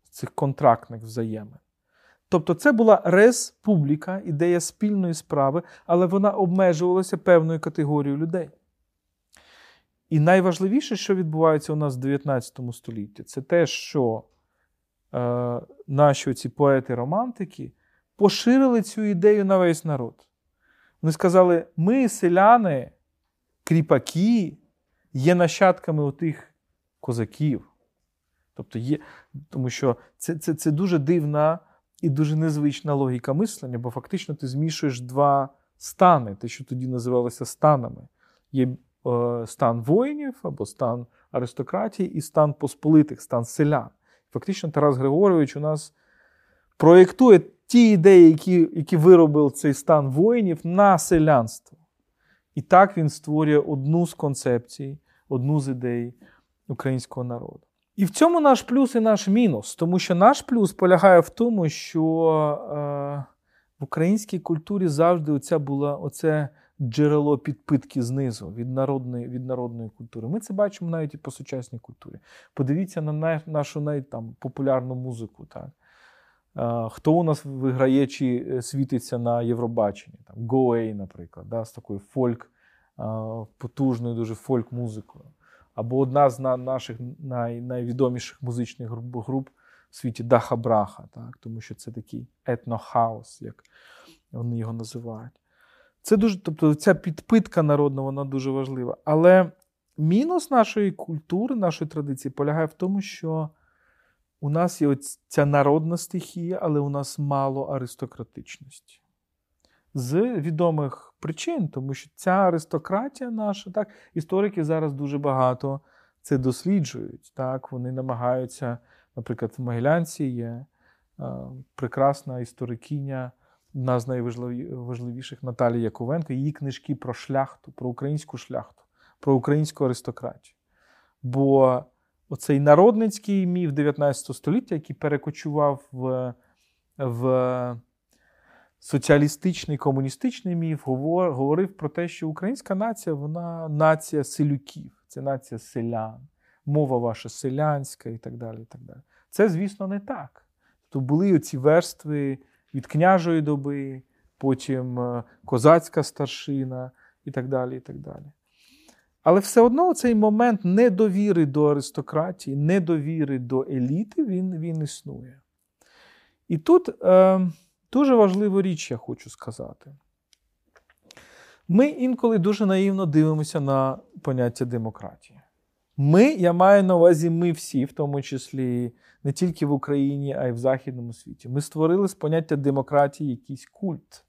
з цих контрактних взаємин. Тобто це була республіка, ідея спільної справи, але вона обмежувалася певною категорією людей. І найважливіше, що відбувається у нас в 19 столітті, це те, що е, наші ці поети-романтики поширили цю ідею на весь народ. Вони сказали: ми, селяни, кріпаки, є нащадками отих козаків. Тобто є, Тому що це, це, це дуже дивна і дуже незвична логіка мислення, бо фактично ти змішуєш два стани, те, що тоді називалося станами. Є е, стан воїнів або стан аристократії, і стан посполитих, стан селян. Фактично, Тарас Григорович у нас проєктує ті ідеї, які які виробив цей стан воїнів на селянство. І так він створює одну з концепцій, одну з ідей українського народу. І в цьому наш плюс і наш мінус, тому що наш плюс полягає в тому, що е, в українській культурі завжди оця була оце джерело підпитки знизу від народної від народної культури. Ми це бачимо навіть і по сучасній культурі. Подивіться на нашу навіть популярну музику. Так? Е, хто у нас виграє чи е, світиться на Євробаченні? Там Гоей, наприклад, да, з такою фольк, е, потужною дуже фольк-музикою або одна з наших най, найвідоміших музичних груп в світі Даха Браха, так? тому що це такий етнохаус, як вони його називають. Це дуже, Тобто ця підпитка народна, вона дуже важлива. Але мінус нашої культури, нашої традиції полягає в тому, що у нас є ця народна стихія, але у нас мало аристократичності з відомих причин, тому що ця аристократія наша, так, історики зараз дуже багато це досліджують. Так, Вони намагаються, наприклад, в Могилянці є е, прекрасна історикиня, одна з найважливіших Наталія Яковенко, її книжки про шляхту, про українську шляхту, про українську аристократію. Бо оцей народницький міф 19 століття, який перекочував в в соціалістичний комуністичний міф говорив про те, що українська нація вона нація селюків, це нація селян, мова ваша селянська і так далі. І так далі. Це, звісно, не так. То були оці верстви від княжої доби, потім е, козацька старшина і так далі. і так далі. Але все одно цей момент недовіри до аристократії, недовіри до еліти, він він існує. І тут. Е, дуже важливу річ я хочу сказати. Ми інколи дуже наївно дивимося на поняття демократії. Ми, я маю на увазі, ми всі, в тому числі не тільки в Україні, а й в Західному світі. Ми створили з поняття демократії якийсь культ.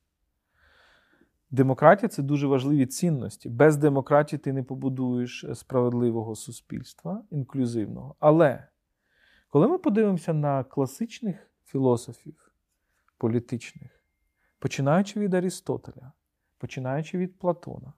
Демократія це дуже важливі цінності. Без демократії ти не побудуєш справедливого суспільства, інклюзивного. Але коли ми подивимося на класичних філософів політичних, починаючи від Арістотеля, починаючи від Платона,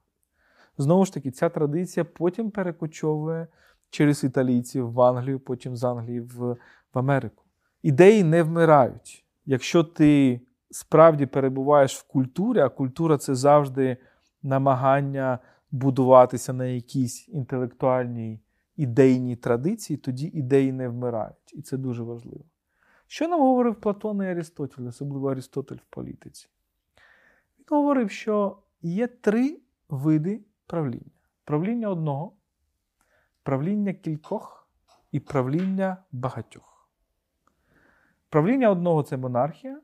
знову ж таки, ця традиція потім перекочовує через італійців в Англію, потім з Англії в, в Америку. Ідеї не вмирають. Якщо ти справді перебуваєш в культурі, а культура це завжди намагання будуватися на якійсь інтелектуальній ідейній традиції, тоді ідеї не вмирають. І це дуже важливо. Що нам говорив Платон і Арістотель, особливо Арістотель в політиці? Він говорив, що є три види правління: правління одного, правління кількох і правління багатьох. Правління одного це монархія,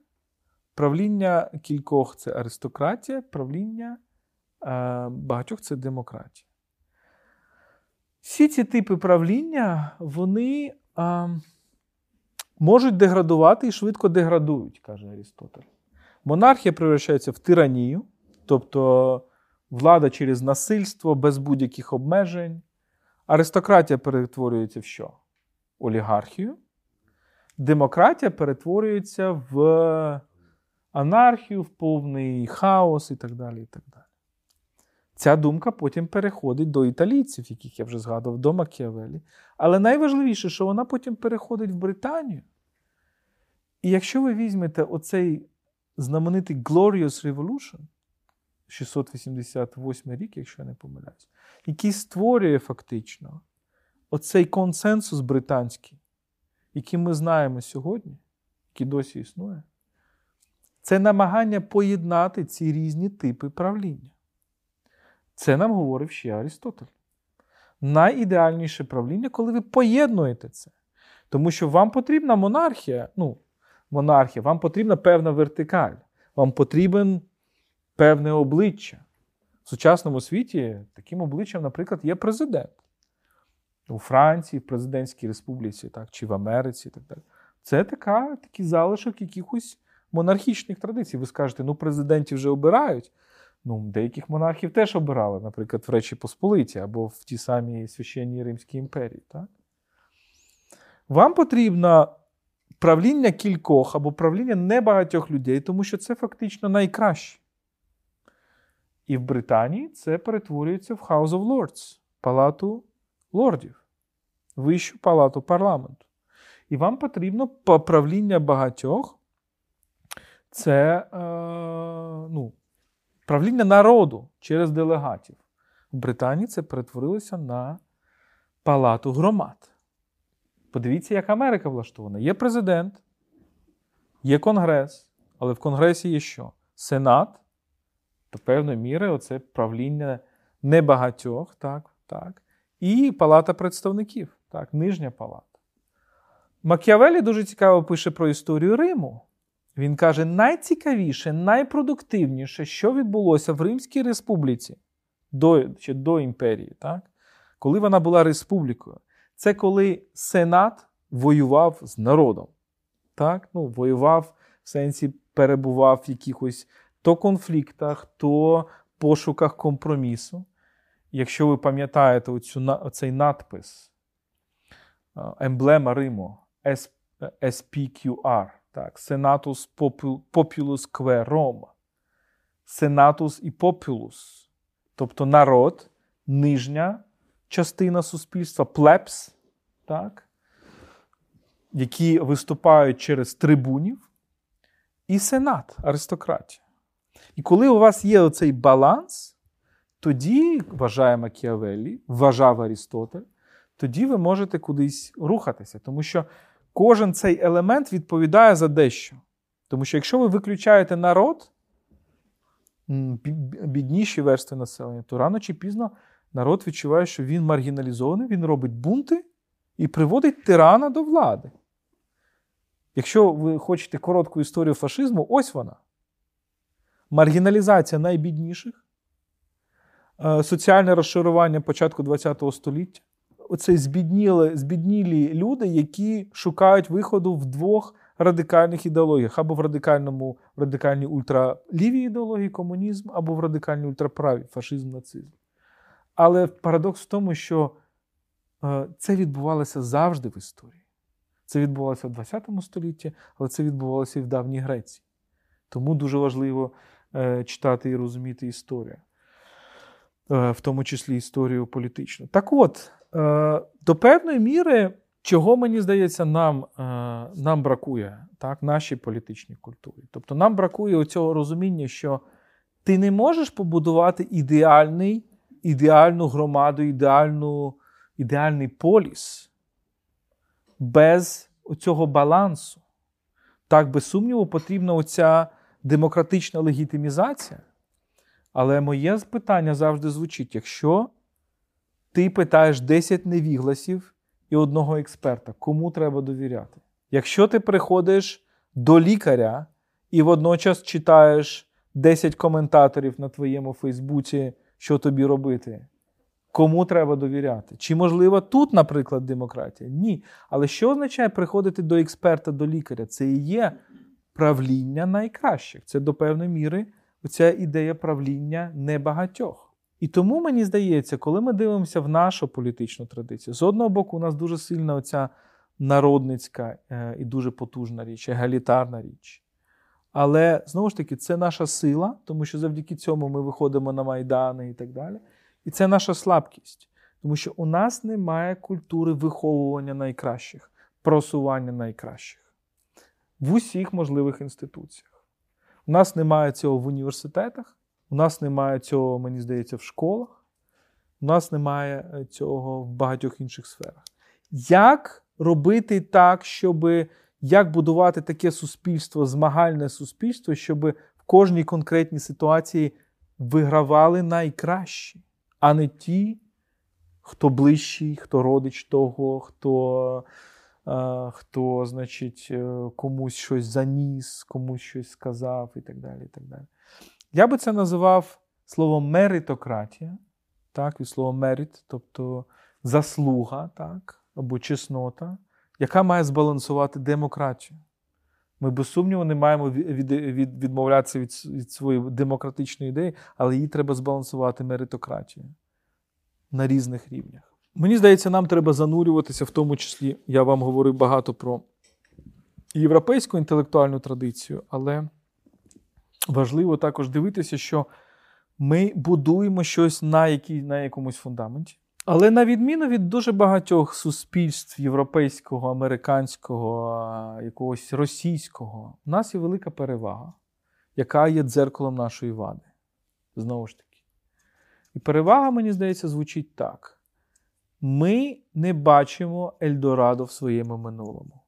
правління кількох це аристократія, правління е, багатьох це демократія. Всі ці типи правління, вони а, можуть деградувати і швидко деградують, каже Арістотель. Монархія превращається в тиранію, тобто влада через насильство, без будь-яких обмежень. Аристократія перетворюється в що? Олігархію. Демократія перетворюється в анархію, в повний хаос і так далі. і так далі. Ця думка потім переходить до італійців, яких я вже згадував, до Макіавелі. Але найважливіше, що вона потім переходить в Британію. І якщо ви візьмете оцей знаменитий Glorious Revolution, 688 рік, якщо я не помиляюсь, який створює фактично оцей консенсус британський, який ми знаємо сьогодні, який досі існує, це намагання поєднати ці різні типи правління. Це нам говорив ще Арістотель. Найідеальніше правління, коли ви поєднуєте це. Тому що вам потрібна монархія, ну, монархія, вам потрібна певна вертикаль, вам потрібен певне обличчя. В сучасному світі таким обличчям, наприклад, є президент. У Франції, в Президентській Республіці, так, чи в Америці. так далі. Це така, такий залишок якихось монархічних традицій. Ви скажете, ну президентів вже обирають. Ну, Деяких монархів теж обирали, наприклад, в Речі Посполиті або в тій самій священній Римській імперії. Так? Вам потрібно правління кількох або правління небагатьох людей, тому що це фактично найкраще. І в Британії це перетворюється в House of Lords, палату лордів, вищу палату парламенту. І вам потрібно правління багатьох це е, ну, правління народу через делегатів. В Британії це перетворилося на палату громад. Подивіться, як Америка влаштована. Є президент, є Конгрес, але в Конгресі є що? Сенат, до певної міри, оце правління небагатьох, так, так, і Палата представників, так, нижня палата. Макіавелі дуже цікаво пише про історію Риму. Він каже: найцікавіше, найпродуктивніше, що відбулося в Римській республіці до ще до імперії, так? коли вона була республікою, це коли Сенат воював з народом. Так? Ну, Воював в сенсі перебував в якихось то конфліктах, то пошуках компромісу. Якщо ви пам'ятаєте оцю, оцей надпис, емблема Риму SPQR, так, Senatus Populus Que Roma. Senatus і Populus, тобто народ, нижня частина суспільства, плебс, так, які виступають через трибунів, і сенат, аристократія. І коли у вас є оцей баланс, тоді, вважає Макіавеллі, вважав Арістотель, тоді ви можете кудись рухатися. Тому що кожен цей елемент відповідає за дещо. Тому що якщо ви виключаєте народ, бідніші верстви населення, то рано чи пізно народ відчуває, що він маргіналізований, він робить бунти і приводить тирана до влади. Якщо ви хочете коротку історію фашизму, ось вона. Маргіналізація найбідніших, е, соціальне розшарування початку ХХ століття. Оце збідніли, збіднілі люди, які шукають виходу в двох радикальних ідеологіях: або в радикальному, в радикальній ультралівій ідеології комунізм, або в радикальній ультраправій фашизм, нацизм. Але парадокс в тому, що е, це відбувалося завжди в історії. Це відбувалося в ХХ столітті, але це відбувалося і в давній Греції. Тому дуже важливо е, читати і розуміти історію, е, в тому числі історію політичну. Так от, до певної міри, чого мені здається, нам е, нам бракує так, нашій політичній культурі. Тобто нам бракує цього розуміння, що ти не можеш побудувати ідеальний, ідеальну громаду, ідеальну, ідеальний поліс без цього балансу. Так, без сумніву, потрібна оця демократична легітимізація. Але моє питання завжди звучить: якщо ти питаєш 10 невігласів і одного експерта, кому треба довіряти? Якщо ти приходиш до лікаря і водночас читаєш 10 коментаторів на твоєму Фейсбуці, що тобі робити, Кому треба довіряти? Чи можливо тут, наприклад, демократія? Ні. Але що означає приходити до експерта, до лікаря? Це і є правління найкращих. Це до певної міри оця ідея правління небагатьох. І тому мені здається, коли ми дивимося в нашу політичну традицію, з одного боку, у нас дуже сильна оця народницька е, і дуже потужна річ, егалітарна річ. Але знову ж таки, це наша сила, тому що завдяки цьому ми виходимо на майдани і так далі. І це наша слабкість, тому що у нас немає культури виховування найкращих, просування найкращих в усіх можливих інституціях. У нас немає цього в університетах, у нас немає цього, мені здається, в школах, у нас немає е, цього в багатьох інших сферах. Як робити так, щоб як будувати таке суспільство, змагальне суспільство, щоб в кожній конкретній ситуації вигравали найкращі? а не ті, хто ближчий, хто родич того, хто, е, хто значить, е, комусь щось заніс, комусь щось сказав і так далі. і так далі. Я би це називав словом меритократія, так, від слова мерит, тобто заслуга, так, або чеснота, яка має збалансувати демократію. Ми, без сумніву, не маємо від, від, відмовлятися від, від своєї демократичної ідеї, але її треба збалансувати меритократією на різних рівнях. Мені здається, нам треба занурюватися, в тому числі, я вам говорив багато про європейську інтелектуальну традицію, але важливо також дивитися, що ми будуємо щось на, якій, на якомусь фундаменті. Але на відміну від дуже багатьох суспільств європейського, американського, якогось російського, у нас є велика перевага, яка є дзеркалом нашої вади. Знову ж таки. І перевага, мені здається, звучить так: ми не бачимо Ельдорадо в своєму минулому.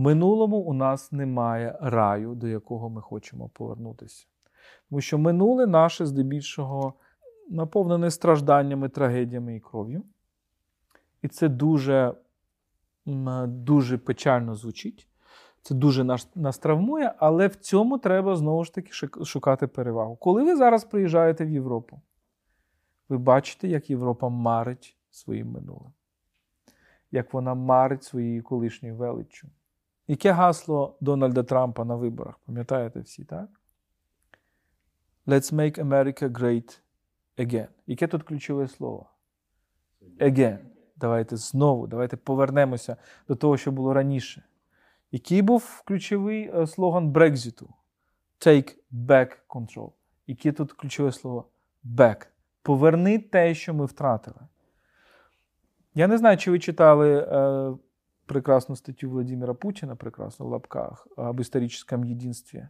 Минулому у нас немає раю, до якого ми хочемо повернутися. Тому що минуле наше здебільшого наповнене стражданнями, трагедіями і кров'ю. І це дуже дуже печально звучить. Це дуже нас, нас травмує, але в цьому треба знову ж таки шукати перевагу. Коли ви зараз приїжджаєте в Європу, ви бачите, як Європа марить своїм минулим, як вона марить своєю колишньою величчю. Яке гасло Дональда Трампа на виборах? Пам'ятаєте всі, так? Let's make America great again. Яке тут ключове слово? Again. Давайте знову, давайте повернемося до того, що було раніше. Який був ключовий е, слоган Брекзиту? Take back control. Яке тут ключове слово? Back. Поверни те, що ми втратили. Я не знаю, чи ви читали прекрасну статтю Владимира Путіна, прекрасну в лапках, об історичному єдинстві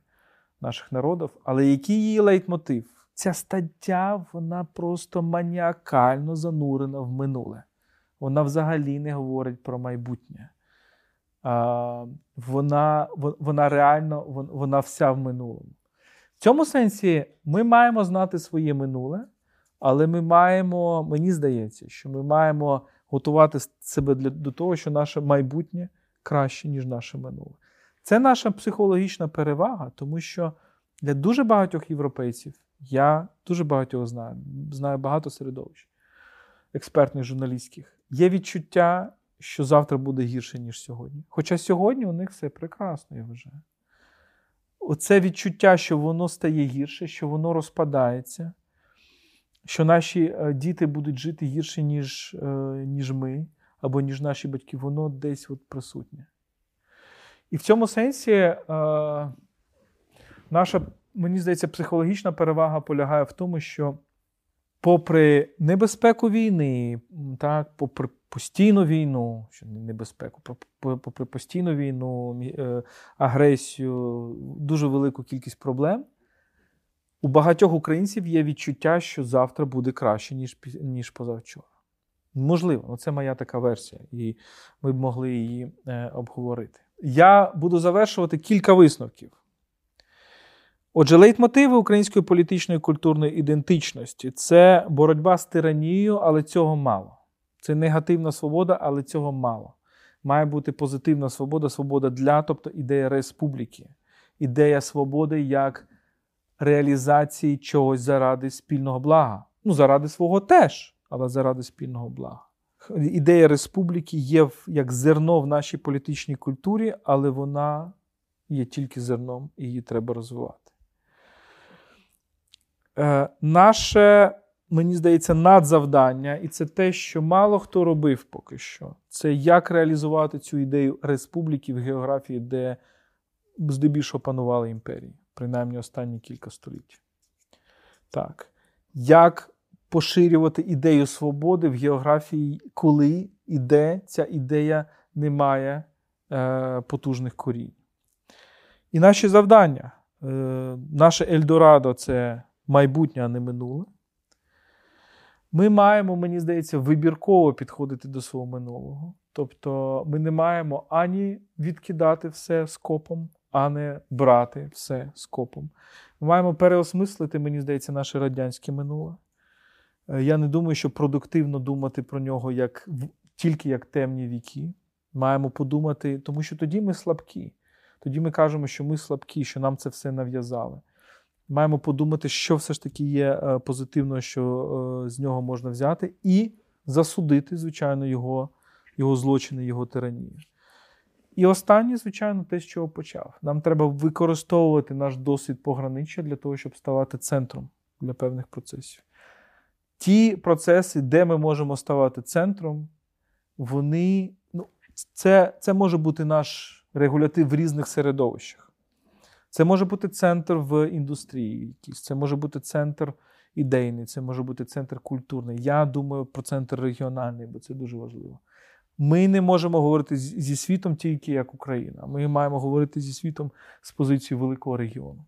наших народів, але який її лейтмотив? Ця стаття вона просто маніакально занурена в минуле. Вона взагалі не говорить про майбутнє. А, Вона вона реально вона вся в минулому. В цьому сенсі ми маємо знати своє минуле. Але ми маємо, мені здається, що ми маємо готувати себе для, до того, що наше майбутнє краще, ніж наше минуле. Це наша психологічна перевага, тому що для дуже багатьох європейців я дуже багатьох знаю, знаю багато середовищ експертних журналістських. Є відчуття, що завтра буде гірше, ніж сьогодні. Хоча сьогодні у них все прекрасно, я вважаю. Оце відчуття, що воно стає гірше, що воно розпадається, що наші е, діти будуть жити гірше, ніж е, ніж ми, або ніж наші батьки, воно десь от присутнє. І в цьому сенсі е, наша, мені здається, психологічна перевага полягає в тому, що, попри небезпеку війни, так, попри постійну війну, що не небезпеку, попри постійну війну, агресію, дуже велику кількість проблем. У багатьох українців є відчуття, що завтра буде краще, ніж ніж позавчора. Можливо, це моя така версія, і ми б могли її е, обговорити. Я буду завершувати кілька висновків. Отже, лейтмотиви української політичної і культурної ідентичності це боротьба з тиранією, але цього мало. Це негативна свобода, але цього мало. Має бути позитивна свобода, свобода для, тобто ідея республіки, ідея свободи як реалізації чогось заради спільного блага. Ну, заради свого теж, але заради спільного блага. Ідея республіки є як зерно в нашій політичній культурі, але вона є тільки зерном, і її треба розвивати. Е, Наше мені здається, надзавдання, і це те, що мало хто робив поки що. Це як реалізувати цю ідею республіки в географії, де здебільшого панували імперії, принаймні останні кілька століть. Так. Як поширювати ідею свободи в географії, коли і де ця ідея не має е, потужних корінь? І наші завдання. Е, Наше Ельдорадо це майбутнє, а не минуле. Ми маємо, мені здається, вибірково підходити до свого минулого. Тобто ми не маємо ані відкидати все скопом, а не брати все скопом. Ми маємо переосмислити, мені здається, наше радянське минуле. Е, я не думаю, що продуктивно думати про нього як, тільки як темні віки. Маємо подумати, тому що тоді ми слабкі. Тоді ми кажемо, що ми слабкі, що нам це все нав'язали маємо подумати, що все ж таки є е, позитивно, що е, з нього можна взяти, і засудити, звичайно, його його злочини, його тиранію. І останнє, звичайно, те, з чого почав. Нам треба використовувати наш досвід пограниччя для того, щоб ставати центром для певних процесів. Ті процеси, де ми можемо ставати центром, вони ну, це, це може бути наш регулятив в різних середовищах. Це може бути центр в індустрії, якийсь, це може бути центр ідейний, це може бути центр культурний. Я думаю про центр регіональний, бо це дуже важливо. Ми не можемо говорити зі світом тільки як Україна. Ми маємо говорити зі світом з позиції великого регіону.